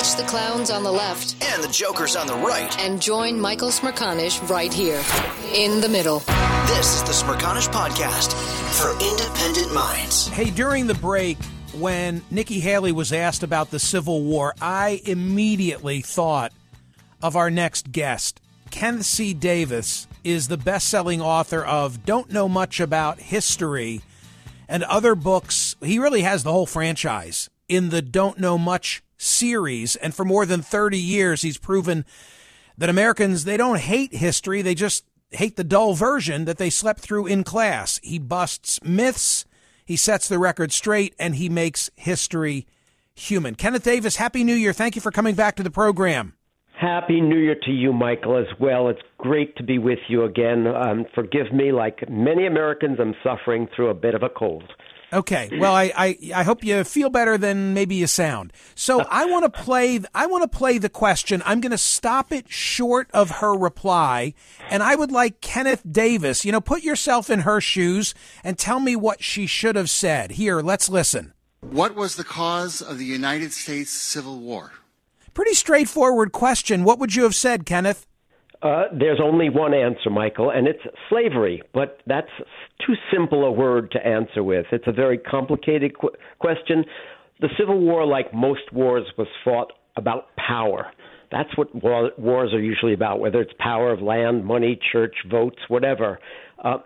Ditch the clowns on the left and the jokers on the right. And join Michael Smerconish right here in the middle. This is the Smerconish Podcast for independent minds. Hey, during the break, when Nikki Haley was asked about the Civil War, I immediately thought of our next guest. Kenneth C. Davis is the best selling author of Don't Know Much About History and other books. He really has the whole franchise in the Don't Know Much series. And for more than 30 years, he's proven that Americans, they don't hate history. They just hate the dull version that they slept through in class. He busts myths, he sets the record straight, and he makes history human. Kenneth Davis, Happy New Year. Thank you for coming back to the program. Happy New Year to you, Michael, as well. It's great to be with you again. Um, forgive me, like many Americans, I'm suffering through a bit of a cold. Okay. Well, I, I, I hope you feel better than maybe you sound. So I want to play I want to play the question. I'm going to stop it short of her reply, and I would like Kenneth Davis, you know, put yourself in her shoes and tell me what she should have said. Here, let's listen. What was the cause of the United States Civil War? Pretty straightforward question. What would you have said, Kenneth? Uh, there's only one answer, Michael, and it's slavery. But that's too simple a word to answer with. It's a very complicated qu- question. The Civil War, like most wars, was fought about power. That's what war- wars are usually about, whether it's power of land, money, church, votes, whatever. Uh,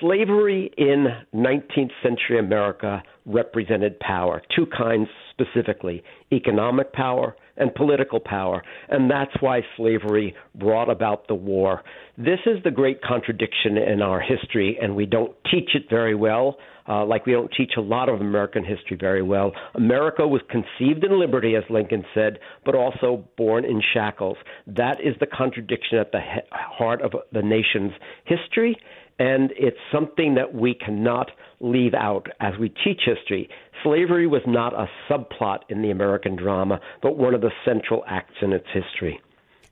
slavery in 19th century America represented power, two kinds specifically economic power and political power. And that's why slavery brought about the war. This is the great contradiction in our history, and we don't teach it very well. Uh, like we don't teach a lot of American history very well. America was conceived in liberty, as Lincoln said, but also born in shackles. That is the contradiction at the he- heart of the nation's history, and it's something that we cannot leave out as we teach history. Slavery was not a subplot in the American drama, but one of the central acts in its history.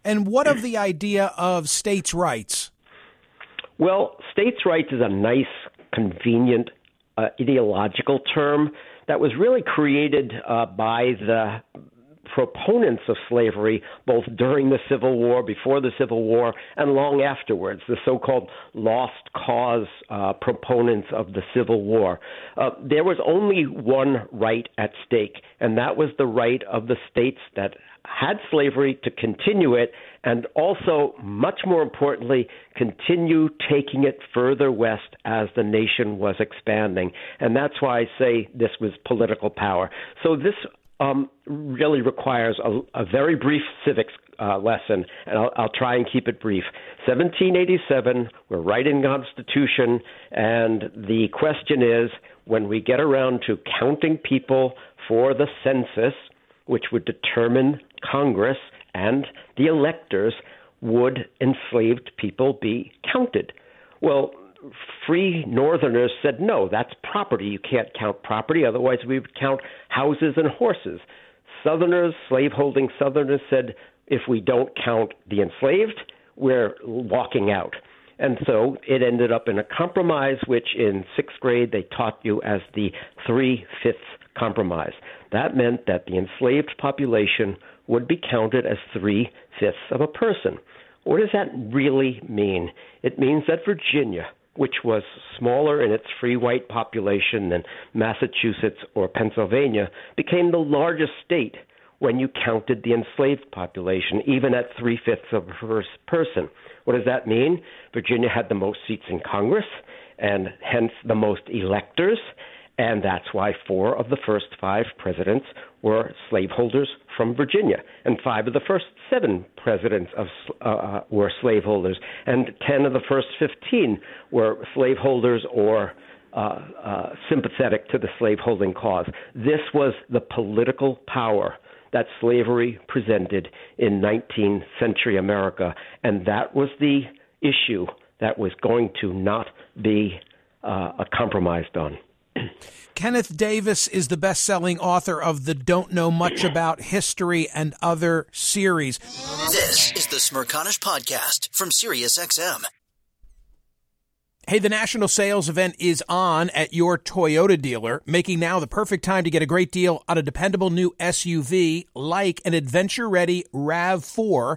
And what of the idea of states' rights? Well, states' rights is a nice, convenient uh, ideological term that was really created uh, by the proponents of slavery both during the Civil War, before the Civil War, and long afterwards, the so called lost cause uh, proponents of the Civil War. Uh, there was only one right at stake, and that was the right of the states that had slavery to continue it and also, much more importantly, continue taking it further west as the nation was expanding. And that's why I say this was political power. So this um, really requires a, a, very brief civics uh, lesson, and I'll, I'll, try and keep it brief. 1787, we're writing the Constitution, and the question is when we get around to counting people for the census, which would determine Congress and the electors, would enslaved people be counted? Well, free northerners said, no, that's property. You can't count property, otherwise, we would count houses and horses. Southerners, slaveholding Southerners said, if we don't count the enslaved, we're walking out. And so it ended up in a compromise, which in sixth grade they taught you as the three fifths compromise. That meant that the enslaved population would be counted as three fifths of a person. What does that really mean? It means that Virginia, which was smaller in its free white population than Massachusetts or Pennsylvania, became the largest state when you counted the enslaved population, even at three fifths of a person. What does that mean? Virginia had the most seats in Congress and hence the most electors. And that's why four of the first five presidents were slaveholders from Virginia, and five of the first seven presidents of, uh, uh, were slaveholders, and ten of the first fifteen were slaveholders or uh, uh, sympathetic to the slaveholding cause. This was the political power that slavery presented in 19th century America, and that was the issue that was going to not be uh, compromised on. Kenneth Davis is the best selling author of the Don't Know Much About History and Other series. This is the Smerconish Podcast from SiriusXM. Hey, the national sales event is on at your Toyota dealer, making now the perfect time to get a great deal on a dependable new SUV like an adventure ready RAV4.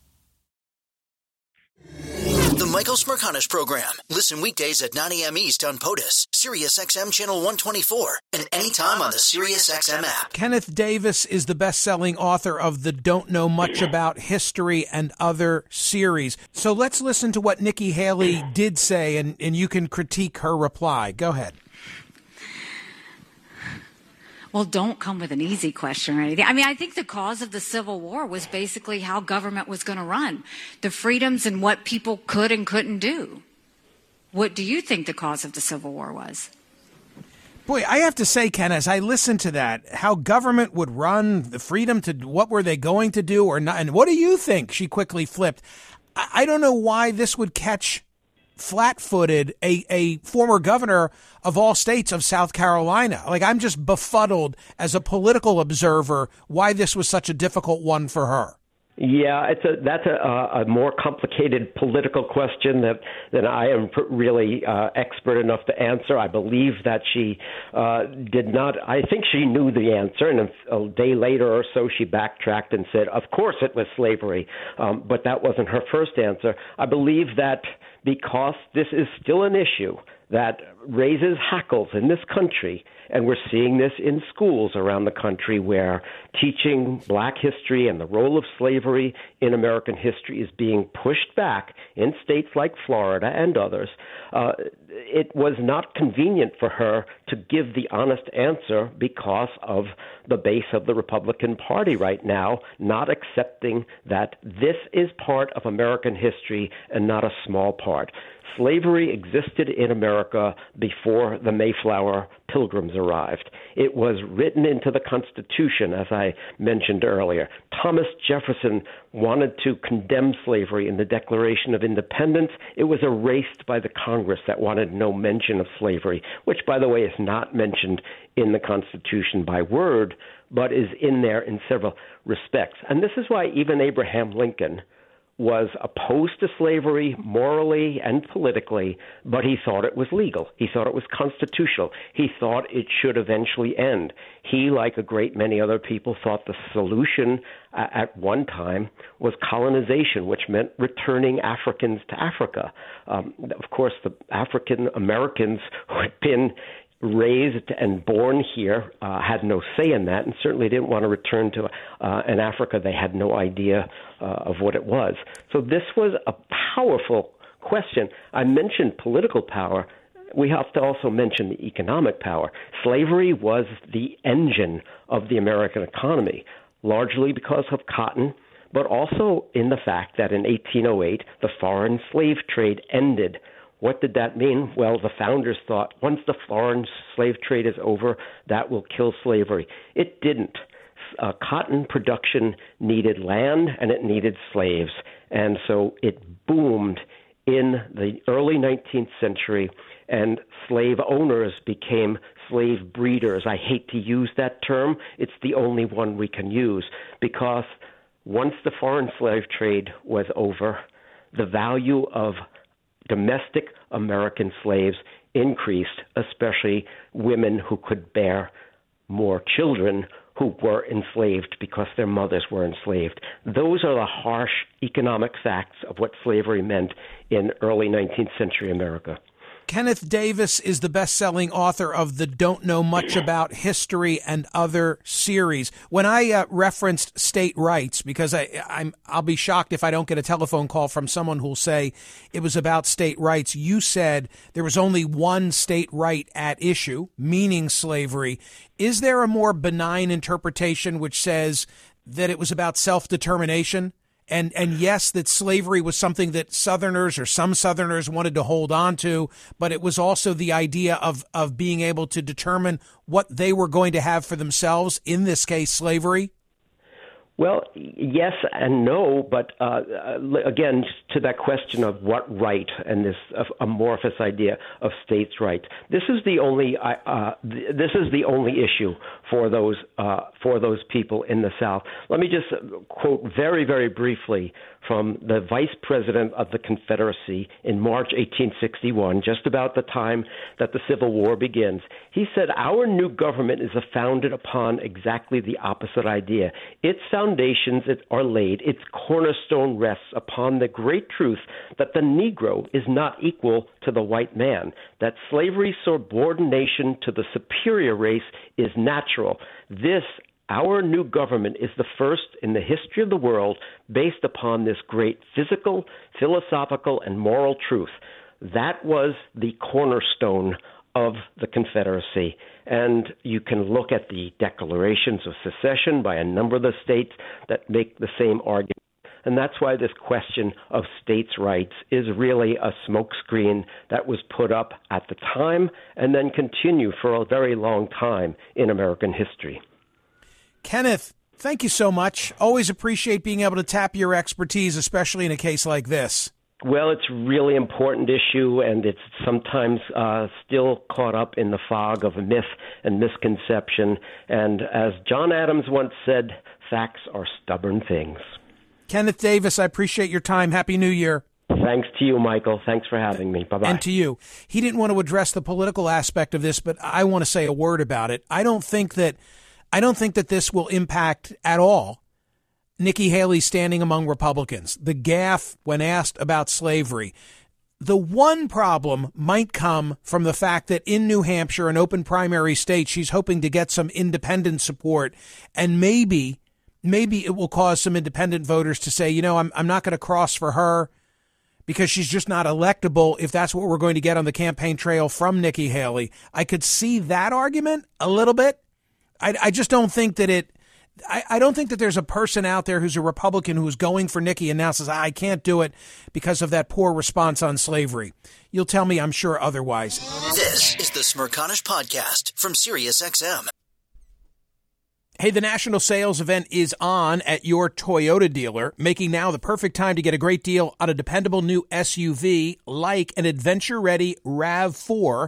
The Michael Smerconish Program. Listen weekdays at 9 a.m. East on POTUS, SiriusXM Channel 124, and anytime on the SiriusXM app. Kenneth Davis is the best selling author of the Don't Know Much About History and Other series. So let's listen to what Nikki Haley did say, and, and you can critique her reply. Go ahead well, don't come with an easy question or anything. I mean, I think the cause of the Civil War was basically how government was going to run, the freedoms and what people could and couldn't do. What do you think the cause of the Civil War was? Boy, I have to say, Ken, as I listened to that, how government would run, the freedom to what were they going to do or not, and what do you think? She quickly flipped. I don't know why this would catch flat-footed a, a former governor of all states of South Carolina. Like I'm just befuddled as a political observer why this was such a difficult one for her. Yeah, it's a that's a, a more complicated political question that than I am really uh, expert enough to answer. I believe that she uh, did not. I think she knew the answer, and a, day later or so, she backtracked and said, "Of course, it was slavery," um, but that wasn't her first answer. I believe that because this is still an issue that raises hackles in this country. And we're seeing this in schools around the country where teaching black history and the role of slavery in American history is being pushed back in states like Florida and others. Uh, it was not convenient for her to give the honest answer because of the base of the Republican Party right now, not accepting that this is part of American history and not a small part slavery existed in America before the Mayflower pilgrims arrived. It was written into the Constitution, as I mentioned earlier. Thomas Jefferson wanted to condemn slavery in the Declaration of Independence. It was erased by the Congress that wanted no mention of slavery, which, by the way, is not mentioned in the Constitution by word, but is in there in several respects. And this is why even Abraham Lincoln was opposed to slavery morally and politically, but he thought it was legal. He thought it was constitutional. He thought it should eventually end. He, like a great many other people, thought the solution uh, at one time was colonization, which meant returning Africans to Africa. Um, of course, the African Americans who had been raised and born here uh, had no say in that, and certainly didn't want to return to uh, an Africa they had no idea uh, of what it was. So this was a powerful question. I mentioned political power. We have to also mention the economic power. Slavery was the engine of the American economy, largely because of cotton, but also in the fact that in 1808 the foreign slave trade ended what did that mean? Well, the founders thought once the foreign slave trade is over, that will kill slavery. It didn't. Uh, cotton production needed land and it needed slaves. And so it boomed in the early 19th century, and slave owners became slave breeders. I hate to use that term, it's the only one we can use because once the foreign slave trade was over, the value of domestic American slaves increased, especially women who could bear more children who were enslaved because their mothers were enslaved. Those are the harsh economic facts of what slavery meant in early 19th century America. Kenneth Davis is the best selling author of the Don't Know Much About History and Other series. When I uh, referenced state rights, because I, I'm, I'll be shocked if I don't get a telephone call from someone who'll say it was about state rights, you said there was only one state right at issue, meaning slavery. Is there a more benign interpretation which says that it was about self determination? And and yes, that slavery was something that Southerners or some Southerners wanted to hold on to, but it was also the idea of of being able to determine what they were going to have for themselves. In this case, slavery. Well, yes and no, but uh, again, to that question of what right and this amorphous idea of states' rights. This is the only uh, uh this is the only issue for those uh, for those people in the South. Let me just quote very very briefly from the Vice President of the Confederacy in March 1861, just about the time that the Civil War begins. He said, "Our new government is founded upon exactly the opposite idea. Its foundations are laid, its cornerstone rests upon the great truth that the Negro is not equal to the white man, that slavery's subordination to the superior race is natural. This our new government is the first in the history of the world based upon this great physical, philosophical, and moral truth. That was the cornerstone of the Confederacy. And you can look at the declarations of secession by a number of the states that make the same argument. And that's why this question of states' rights is really a smokescreen that was put up at the time and then continue for a very long time in American history. Kenneth, thank you so much. Always appreciate being able to tap your expertise, especially in a case like this. Well, it's a really important issue, and it's sometimes uh, still caught up in the fog of myth and misconception. And as John Adams once said, facts are stubborn things. Kenneth Davis, I appreciate your time. Happy New Year. Thanks to you, Michael. Thanks for having me. Bye bye. And to you. He didn't want to address the political aspect of this, but I want to say a word about it. I don't think that I don't think that this will impact at all Nikki Haley standing among Republicans. The gaffe when asked about slavery. The one problem might come from the fact that in New Hampshire, an open primary state, she's hoping to get some independent support. And maybe, maybe it will cause some independent voters to say, you know, I'm, I'm not going to cross for her because she's just not electable if that's what we're going to get on the campaign trail from Nikki Haley. I could see that argument a little bit. I, I just don't think that it. I, I don't think that there's a person out there who's a Republican who's going for Nikki and now says, I can't do it because of that poor response on slavery. You'll tell me, I'm sure, otherwise. This is the Smerconish Podcast from SiriusXM. Hey, the national sales event is on at your Toyota dealer, making now the perfect time to get a great deal on a dependable new SUV like an adventure ready RAV4.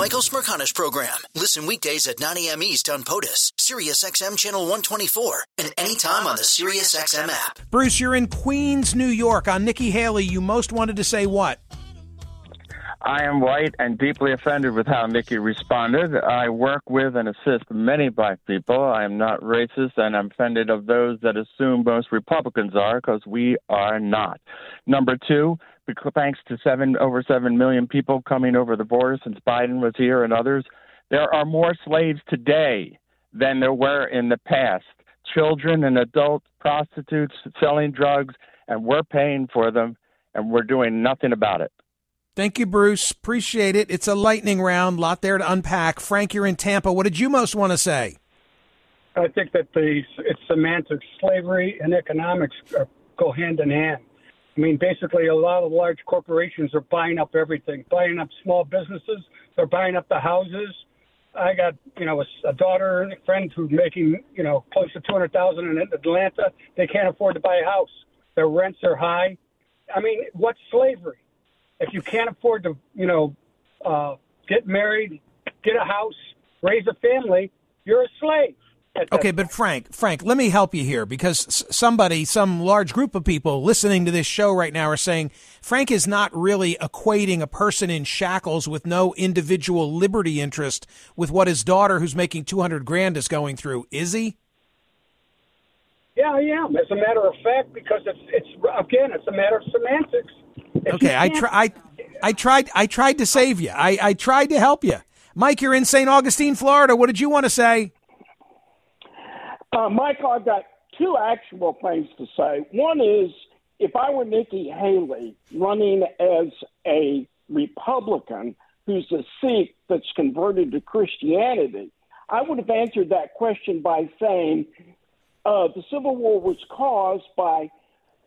Michael Smerconish Program. Listen weekdays at 9 a.m. East on POTUS, SiriusXM Channel 124, and anytime on the SiriusXM app. Bruce, you're in Queens, New York. On Nikki Haley, you most wanted to say what? I am white and deeply offended with how Nikki responded. I work with and assist many black people. I am not racist, and I'm offended of those that assume most Republicans are, because we are not. Number two, thanks to seven over seven million people coming over the border since Biden was here and others, there are more slaves today than there were in the past. Children and adults, prostitutes selling drugs, and we're paying for them, and we're doing nothing about it. Thank you, Bruce. Appreciate it. It's a lightning round, lot there to unpack. Frank, you're in Tampa. What did you most want to say? I think that the it's semantics, slavery and economics go hand in hand. I mean, basically, a lot of large corporations are buying up everything, buying up small businesses. They're buying up the houses. I got, you know, a, a daughter and a friend who's making, you know, close to two hundred thousand in Atlanta. They can't afford to buy a house. Their rents are high. I mean, what's slavery? If you can't afford to, you know, uh, get married, get a house, raise a family, you're a slave. Okay, but Frank, Frank, let me help you here because somebody, some large group of people listening to this show right now are saying Frank is not really equating a person in shackles with no individual liberty interest with what his daughter, who's making 200 grand, is going through, is he? Yeah, I am. As a matter of fact, because it's it's again, it's a matter of semantics. Okay, I try, I, I tried, I tried to save you. I, I tried to help you. Mike, you're in St. Augustine, Florida. What did you want to say? Uh, Michael, I've got two actual things to say. One is if I were Nikki Haley running as a Republican who's a Sikh that's converted to Christianity, I would have answered that question by saying uh, the Civil War was caused by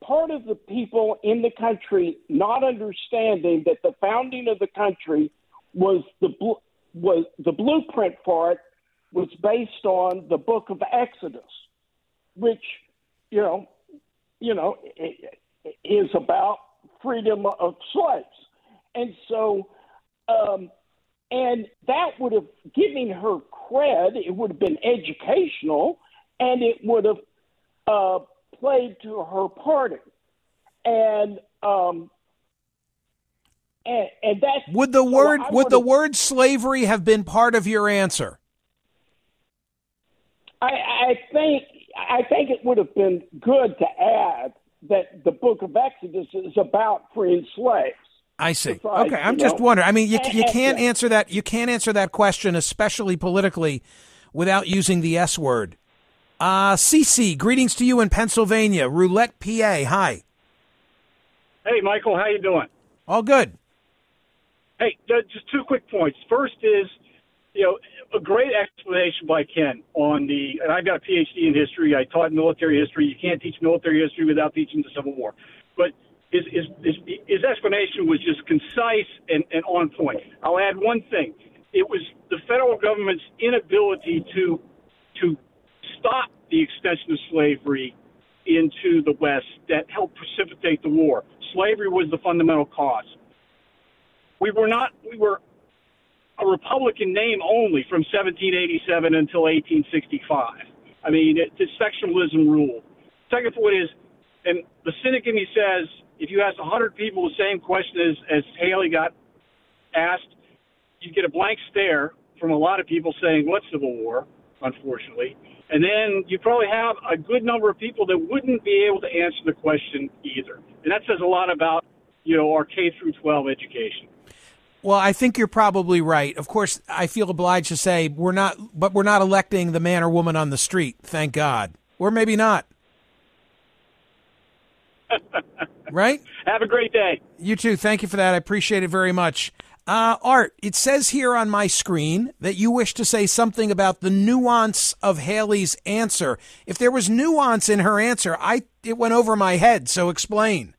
part of the people in the country not understanding that the founding of the country was the was the blueprint for it was based on the book of Exodus, which, you know, you know, is about freedom of slaves. And so, um, and that would have given her cred, it would have been educational, and it would have uh, played to her party. And, um, and, and that's would the word so would the word slavery have been part of your answer? I, I think I think it would have been good to add that the book of Exodus is about freeing slaves. I see. Besides, okay, I'm just know, wondering. I mean, you you can't answer that. You can't answer that question, especially politically, without using the S word. Uh, CC, greetings to you in Pennsylvania, Roulette, PA. Hi. Hey, Michael, how you doing? All good. Hey, just two quick points. First is, you know, a great explanation by Ken on the, and I've got a PhD in history. I taught military history. You can't teach military history without teaching the Civil War. But his his his, his explanation was just concise and, and on point. I'll add one thing. It was the federal government's inability to to stop the extension of slavery into the West that helped precipitate the war. Slavery was the fundamental cause. We were not, we were a Republican name only from 1787 until 1865. I mean, it, the sectionalism ruled. Second point is, and the cynic in me says, if you ask 100 people the same question as, as Haley got asked, you'd get a blank stare from a lot of people saying, what Civil War, unfortunately. And then you probably have a good number of people that wouldn't be able to answer the question either. And that says a lot about, you know, our K through 12 education. Well, I think you're probably right. Of course, I feel obliged to say we're not, but we're not electing the man or woman on the street. Thank God, or maybe not. right? Have a great day. You too. Thank you for that. I appreciate it very much. Uh, Art, it says here on my screen that you wish to say something about the nuance of Haley's answer. If there was nuance in her answer, I it went over my head. So explain.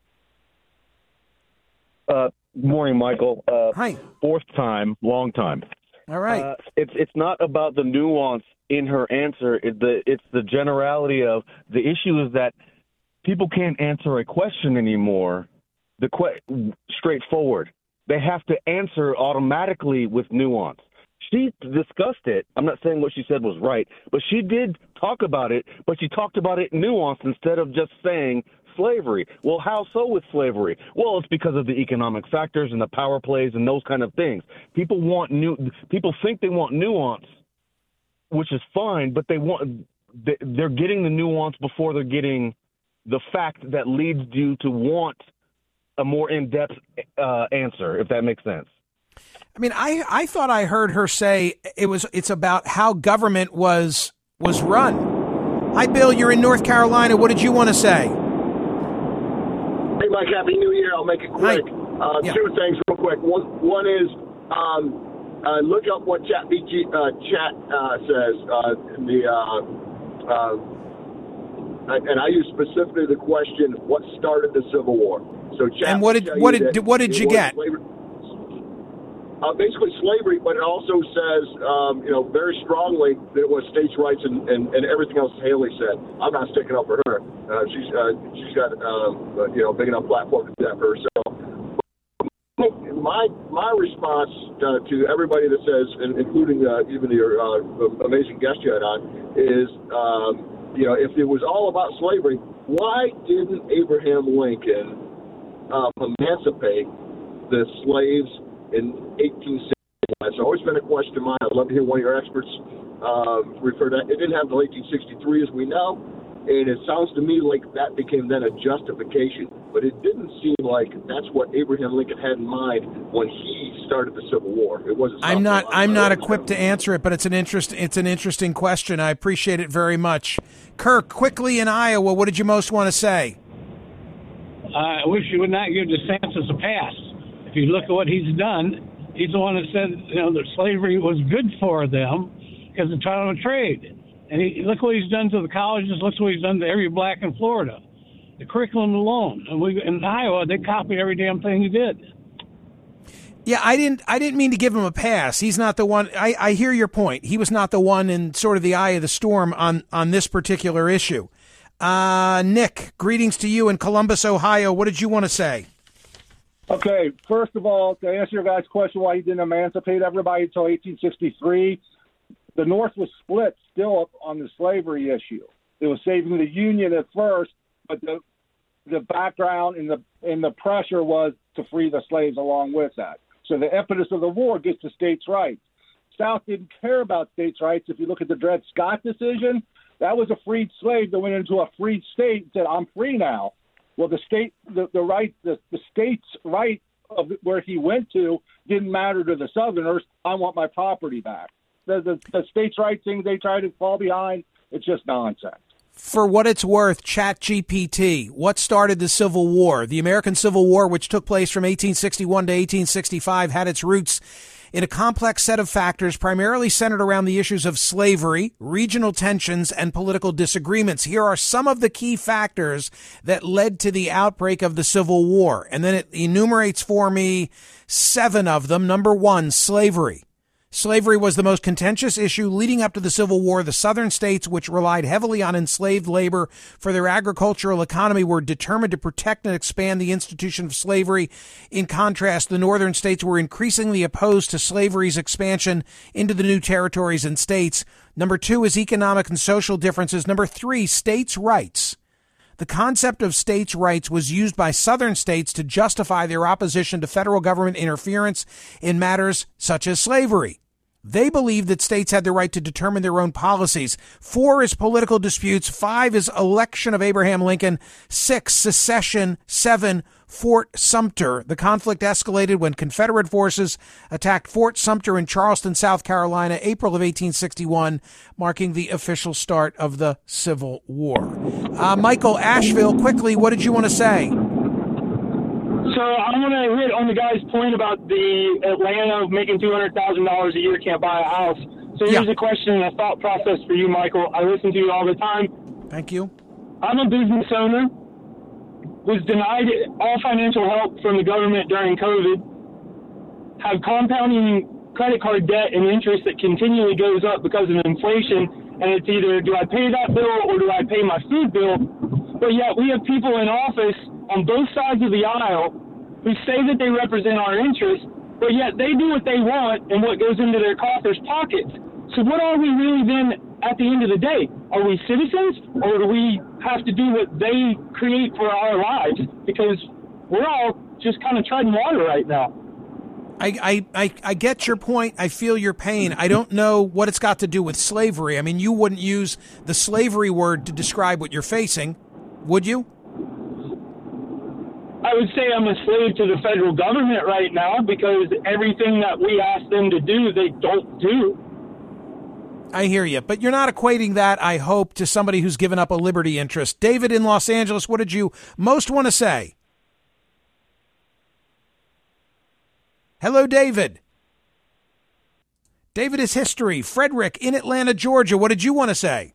Uh, morning, Michael. Uh, Hi. Fourth time, long time. All right. Uh, it's it's not about the nuance in her answer. It, the it's the generality of the issue is that people can't answer a question anymore. The que- straightforward. They have to answer automatically with nuance. She discussed it. I'm not saying what she said was right, but she did talk about it. But she talked about it nuanced instead of just saying slavery. Well, how so with slavery? Well, it's because of the economic factors and the power plays and those kind of things. People want new. People think they want nuance, which is fine, but they want they- they're getting the nuance before they're getting the fact that leads you to want a more in-depth uh, answer, if that makes sense. I mean, I I thought I heard her say it was it's about how government was was run. Hi, Bill. You're in North Carolina. What did you want to say? Hey, Mike, Happy New Year. I'll make it quick. Uh, Two things real quick. One, one is um, uh, look up what Chat, BG, uh, Chat uh, says. Uh, the uh, uh, and I use specifically the question, what started the Civil War? So And what did what you did what did you get? slavery- uh, basically slavery, but it also says, um, you know, very strongly that it was states' rights and, and, and everything else Haley said. I'm not sticking up for her. Uh, she's uh, she's got um, uh, you know a big enough platform to do that for herself. My my response uh, to everybody that says, and including uh, even your uh, amazing guest you had on, is um, you know if it was all about slavery, why didn't Abraham Lincoln um, emancipate the slaves in 1860? It's always been a question of mine. I'd love to hear one of your experts uh, refer to that. It didn't happen until 1863, as we know, and it sounds to me like that became then a justification. But it didn't seem like that's what Abraham Lincoln had in mind when he started the Civil War. It wasn't. I'm not I'm not equipped to answer it, but it's an interest it's an interesting question. I appreciate it very much. Kirk, quickly in Iowa, what did you most want to say? Uh, I wish you would not give DeSantis a pass. If you look at what he's done, he's the one that said you know that slavery was good for them because it's them a trade. And he, look what he's done to the colleges. Look what he's done to every black in Florida. The curriculum alone, and we in Iowa they copied every damn thing he did. Yeah, I didn't. I didn't mean to give him a pass. He's not the one. I, I hear your point. He was not the one in sort of the eye of the storm on on this particular issue. Uh, Nick, greetings to you in Columbus, Ohio. What did you want to say? Okay, first of all, to answer your guys' question why he didn't emancipate everybody until 1863, the North was split still up on the slavery issue. It was saving the Union at first, but the the background and the and the pressure was to free the slaves along with that. So the impetus of the war gets to states' rights. South didn't care about states' rights. If you look at the Dred Scott decision, that was a freed slave that went into a freed state and said, "I'm free now." Well, the state, the, the right, the, the state's right of where he went to didn't matter to the Southerners. I want my property back. The, the, the states' rights thing they try to fall behind, it's just nonsense. For what it's worth, ChatGPT, what started the Civil War? The American Civil War, which took place from 1861 to 1865, had its roots in a complex set of factors primarily centered around the issues of slavery, regional tensions, and political disagreements. Here are some of the key factors that led to the outbreak of the Civil War. And then it enumerates for me seven of them. Number one, slavery. Slavery was the most contentious issue leading up to the Civil War. The southern states, which relied heavily on enslaved labor for their agricultural economy, were determined to protect and expand the institution of slavery. In contrast, the northern states were increasingly opposed to slavery's expansion into the new territories and states. Number two is economic and social differences. Number three, states' rights. The concept of states' rights was used by southern states to justify their opposition to federal government interference in matters such as slavery. They believe that states had the right to determine their own policies. Four is political disputes. Five is election of Abraham Lincoln. Six, secession. Seven, Fort Sumter. The conflict escalated when Confederate forces attacked Fort Sumter in Charleston, South Carolina, April of 1861, marking the official start of the Civil War. Uh, Michael Asheville, quickly, what did you want to say? So I want to hit on the guy's point about the Atlanta making two hundred thousand dollars a year can't buy a house. So here's Yeah. a question and a thought process for you, Michael. I listen to you all the time. Thank you. I'm a business owner. Was denied all financial help from the government during COVID. Have compounding credit card debt and interest that continually goes up because of inflation. And it's either do I pay that bill or do I pay my food bill? But yet we have people in office on both sides of the aisle who say that they represent our interests, but yet they do what they want and what goes into their coffers' pockets. So what are we really then at the end of the day? Are we citizens or do we have to do what they create for our lives? Because we're all just kind of treading water right now. I, I, I, get your point. I feel your pain. I don't know what it's got to do with slavery. I mean, you wouldn't use the slavery word to describe what you're facing, would you? I would say I'm a slave to the federal government right now because everything that we ask them to do, they don't do. I hear you, but you're not equating that, I hope, to somebody who's given up a liberty interest. David in Los Angeles, what did you most want to say? Hello, David. David is history. Frederick in Atlanta, Georgia, what did you want to say?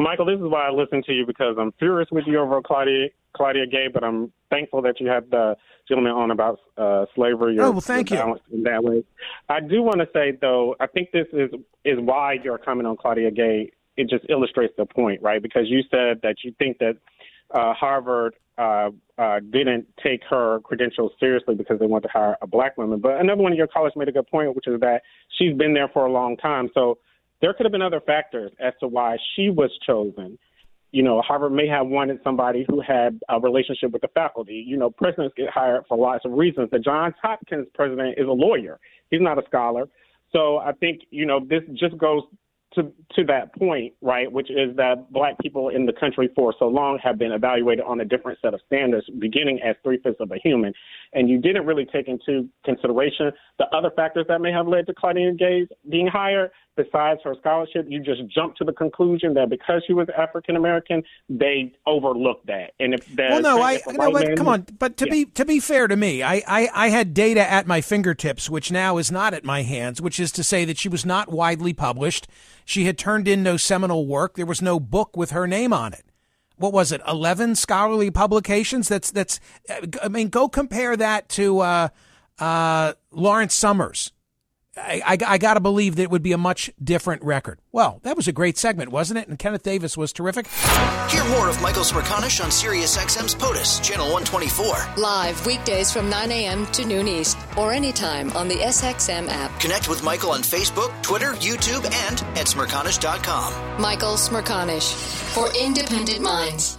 Michael, this is why I listen to you because I'm furious with you over Claudia Claudia Gay, but I'm thankful that you had the gentleman on about uh, slavery. Oh, well, thank you. In that way, I do want to say though, I think this is is why your comment on Claudia Gay it just illustrates the point, right? Because you said that you think that uh, Harvard uh, uh, didn't take her credentials seriously because they want to hire a black woman. But another one of your colleagues made a good point, which is that she's been there for a long time. So there could have been other factors as to why she was chosen. You know, Harvard may have wanted somebody who had a relationship with the faculty. You know, presidents get hired for lots of reasons. The Johns Hopkins president is a lawyer. He's not a scholar. So I think, you know, this just goes to to that point, right, which is that black people in the country for so long have been evaluated on a different set of standards, beginning as three fifths of a human, and you didn't really take into consideration the other factors that may have led to Claudia Gay's being hired. Besides her scholarship, you just jumped to the conclusion that because she was African American, they overlooked that. And if that well, no, I no, but man- come on. But to Yeah. be to be fair to me, I, I I had data at my fingertips, which now is not at my hands. Which is to say that she was not widely published. She had turned in no seminal work. There was no book with her name on it. What was it? Eleven scholarly publications. That's that's. I mean, go compare that to uh, uh, Lawrence Summers. I, I, I got to believe that it would be a much different record. Well, that was a great segment, wasn't it? And Kenneth Davis was terrific. Hear more of Michael Smerconish on SiriusXM's POTUS, Channel 124. Live weekdays from 9 a.m. to noon East or anytime on the SXM app. Connect with Michael on Facebook, Twitter, YouTube, and at Smerconish.com. Michael Smerconish for independent minds.